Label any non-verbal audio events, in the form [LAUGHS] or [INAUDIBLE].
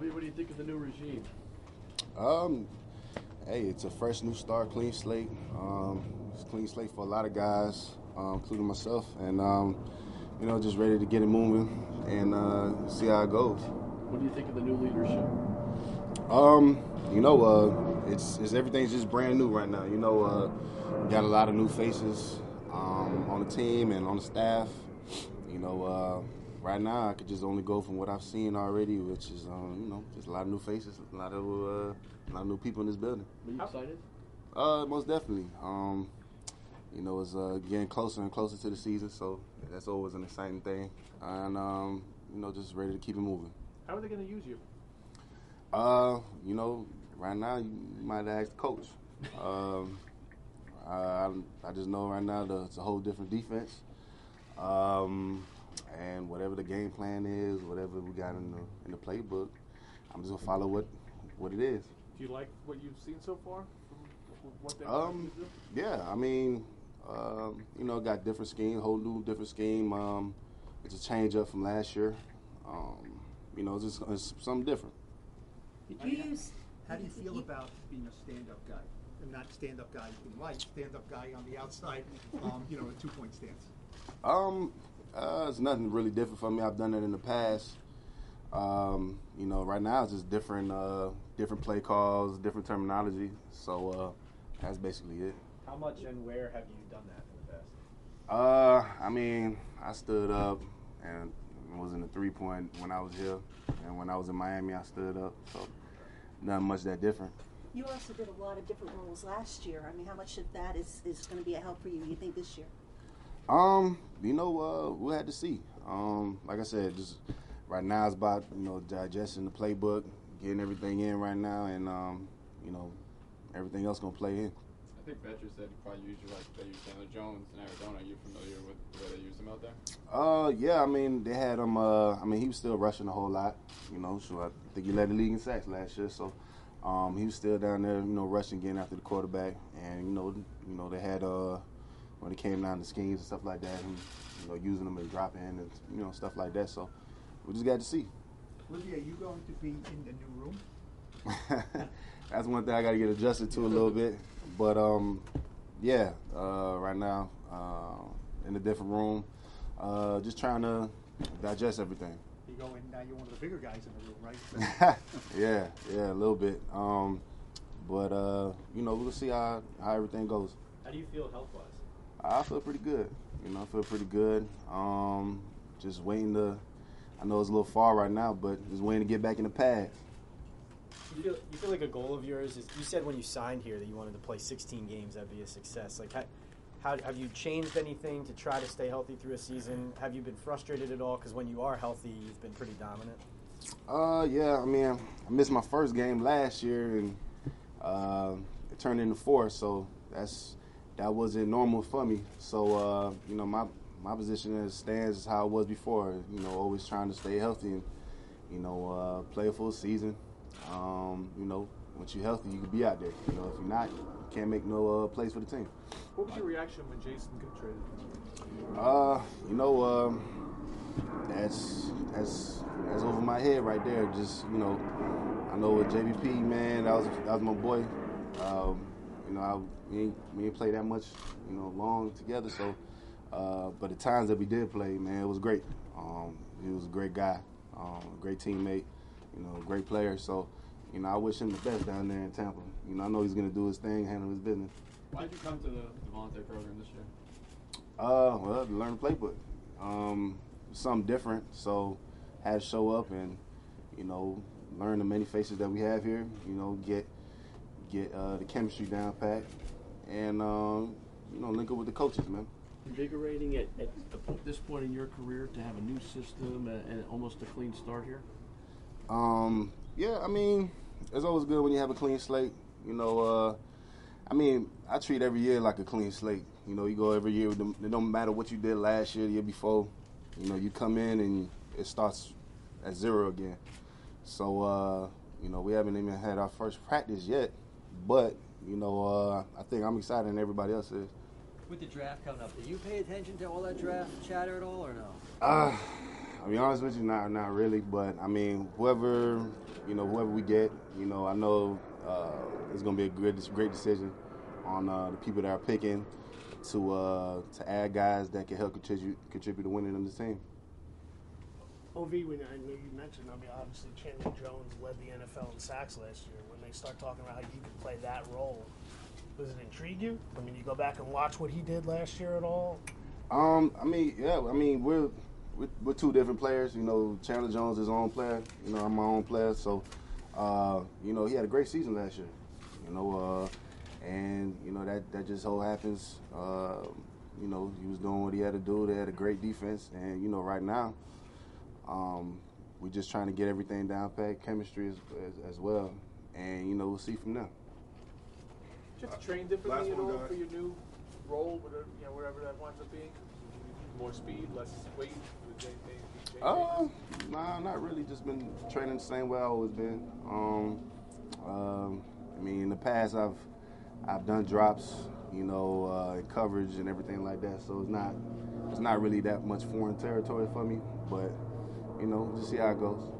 Kobe, what do you think of the new regime? Um, hey, it's a fresh new start, clean slate. Um, it's a clean slate for a lot of guys, um, including myself, and um, you know, just ready to get it moving and uh, see how it goes. What do you think of the new leadership? Um, you know, uh, it's, it's everything's just brand new right now. You know, uh, got a lot of new faces um, on the team and on the staff. You know, uh, right now I could just only go from what I've seen already, which is um, you know just a lot of new faces, a lot of uh, a lot of new people in this building. Are you excited? Uh, most definitely. Um, you know, it's uh, getting closer and closer to the season, so that's always an exciting thing, and um, you know, just ready to keep it moving. How are they going to use you? Uh, you know, right now you might ask the coach. Um, I, I just know right now the, it's a whole different defense. Um, and whatever the game plan is, whatever we got in the in the playbook, I'm just gonna follow what what it is. Do you like what you've seen so far from what they're Um, going to do? yeah, I mean, um, you know, got different scheme, whole new different scheme. Um, it's a change up from last year. Um, you know, it's just it's something different. Did you use? How do you feel about being a stand-up guy? And not stand-up guy in life, stand-up guy on the outside, um, you know, a two-point stance. Um, uh, it's nothing really different for me. I've done it in the past. Um, you know, right now it's just different, uh, different play calls, different terminology. So uh, that's basically it. How much and where have you done that in the past? Uh, I mean, I stood up and was in the three point when I was here, and when I was in Miami, I stood up. So not much that different. You also did a lot of different roles last year. I mean, how much of that is, is going to be a help for you? You think this year? Um, you know, uh, we'll have to see. Um, like I said, just right now it's about you know digesting the playbook, getting everything in right now, and um, you know, everything else gonna play in. I think Bettcher said he probably used you like they use Chandler Jones in Arizona. Are you familiar with the way they use him out there? Uh, yeah, I mean they had him. Uh, I mean he was still rushing a whole lot. You know, so I think he led the league in sacks last year. So um, he was still down there, you know, rushing, getting after the quarterback, and you know, you know they had uh when it came down to schemes and stuff like that, and you know using them and dropping and you know stuff like that. So we just got to see. Olivier, are you going to be in the new room? [LAUGHS] That's one thing I got to get adjusted to a little bit. But um, yeah, uh, right now uh, in a different room, uh, just trying to digest everything. You go in, now you're one of the bigger guys in the room, right? [LAUGHS] [LAUGHS] yeah, yeah, a little bit. Um, but uh, you know, we'll see how how everything goes. How do you feel health wise? I feel pretty good. You know, I feel pretty good. Um, just waiting to. I know it's a little far right now, but just waiting to get back in the pads. You feel, you feel like a goal of yours is you said when you signed here that you wanted to play 16 games that'd be a success like how, how have you changed anything to try to stay healthy through a season have you been frustrated at all because when you are healthy you've been pretty dominant Uh, yeah. I mean, I missed my first game last year, and uh, it turned into four. So that's that wasn't normal for me. So uh, you know, my my position as stands is how it was before. You know, always trying to stay healthy and you know uh, play a full season. Um, you know, once you're healthy, you can be out there. You know, if you're not, you can't make no uh, plays for the team. What was your reaction when Jason got traded? Uh, you know, um, that's that's that's over my head right there. Just you know, I know with JVP, man, that was that was my boy. Um, you know, I, we ain't we ain't play that much, you know, long together. So, uh, but the times that we did play, man, it was great. Um, he was a great guy, um, great teammate, you know, great player. So, you know, I wish him the best down there in Tampa. You know, I know he's gonna do his thing, handle his business. Why did you come to the, the volunteer program this year? Uh, well, to learn the playbook. Um, something different. So, had to show up and, you know, learn the many faces that we have here. You know, get get uh, the chemistry down pat, and um, you know, link up with the coaches, man. Invigorating at, at this point in your career to have a new system and, almost a clean start here? Um, yeah, I mean, it's always good when you have a clean slate. You know, uh, I mean, I treat every year like a clean slate. You know, you go every year. With them, it don't matter what you did last year, the year before. You know, you come in and it starts at zero again. So, uh, you know, we haven't even had our first practice yet, but you know, uh, I think I'm excited and everybody else is. With the draft coming up, do you pay attention to all that draft chatter at all, or no? Uh, I'll be honest with you, not not really, but I mean, whoever you know, whoever we get, you know, I know uh, it's going to be a good, great decision on uh, the people that are picking to uh, to add guys that can help contribute contribute to winning on the team. OV, when I know you mentioned, I mean, obviously Chandler Jones led the NFL in sacks last year. When they start talking about how you could play that role, does it intrigue you? I mean, you go back and watch what he did last year at all? Um, I mean, yeah, I mean, we're, we're we're two different players. You know, Chandler Jones is his own player. You know, I'm my own player. So, uh, you know, he had a great season last year. You know, uh, and you know that that just so happens. Uh, you know, he was doing what he had to do. They had a great defense, and you know, right now, um, we're just trying to get everything down pat, chemistry as, as, as well, and you know, we'll see from there. Do you have to train differently Last at all guys. for your new role, whatever, you know, whatever that winds up being? More speed, less weight? Would they- they- they- Uh, nah, not really. Just been training the same way I always been. Um, um, I mean, in the past, I've I've done drops, you know, uh, coverage and everything like that. So it's not it's not really that much foreign territory for me. But you know, just see how it goes.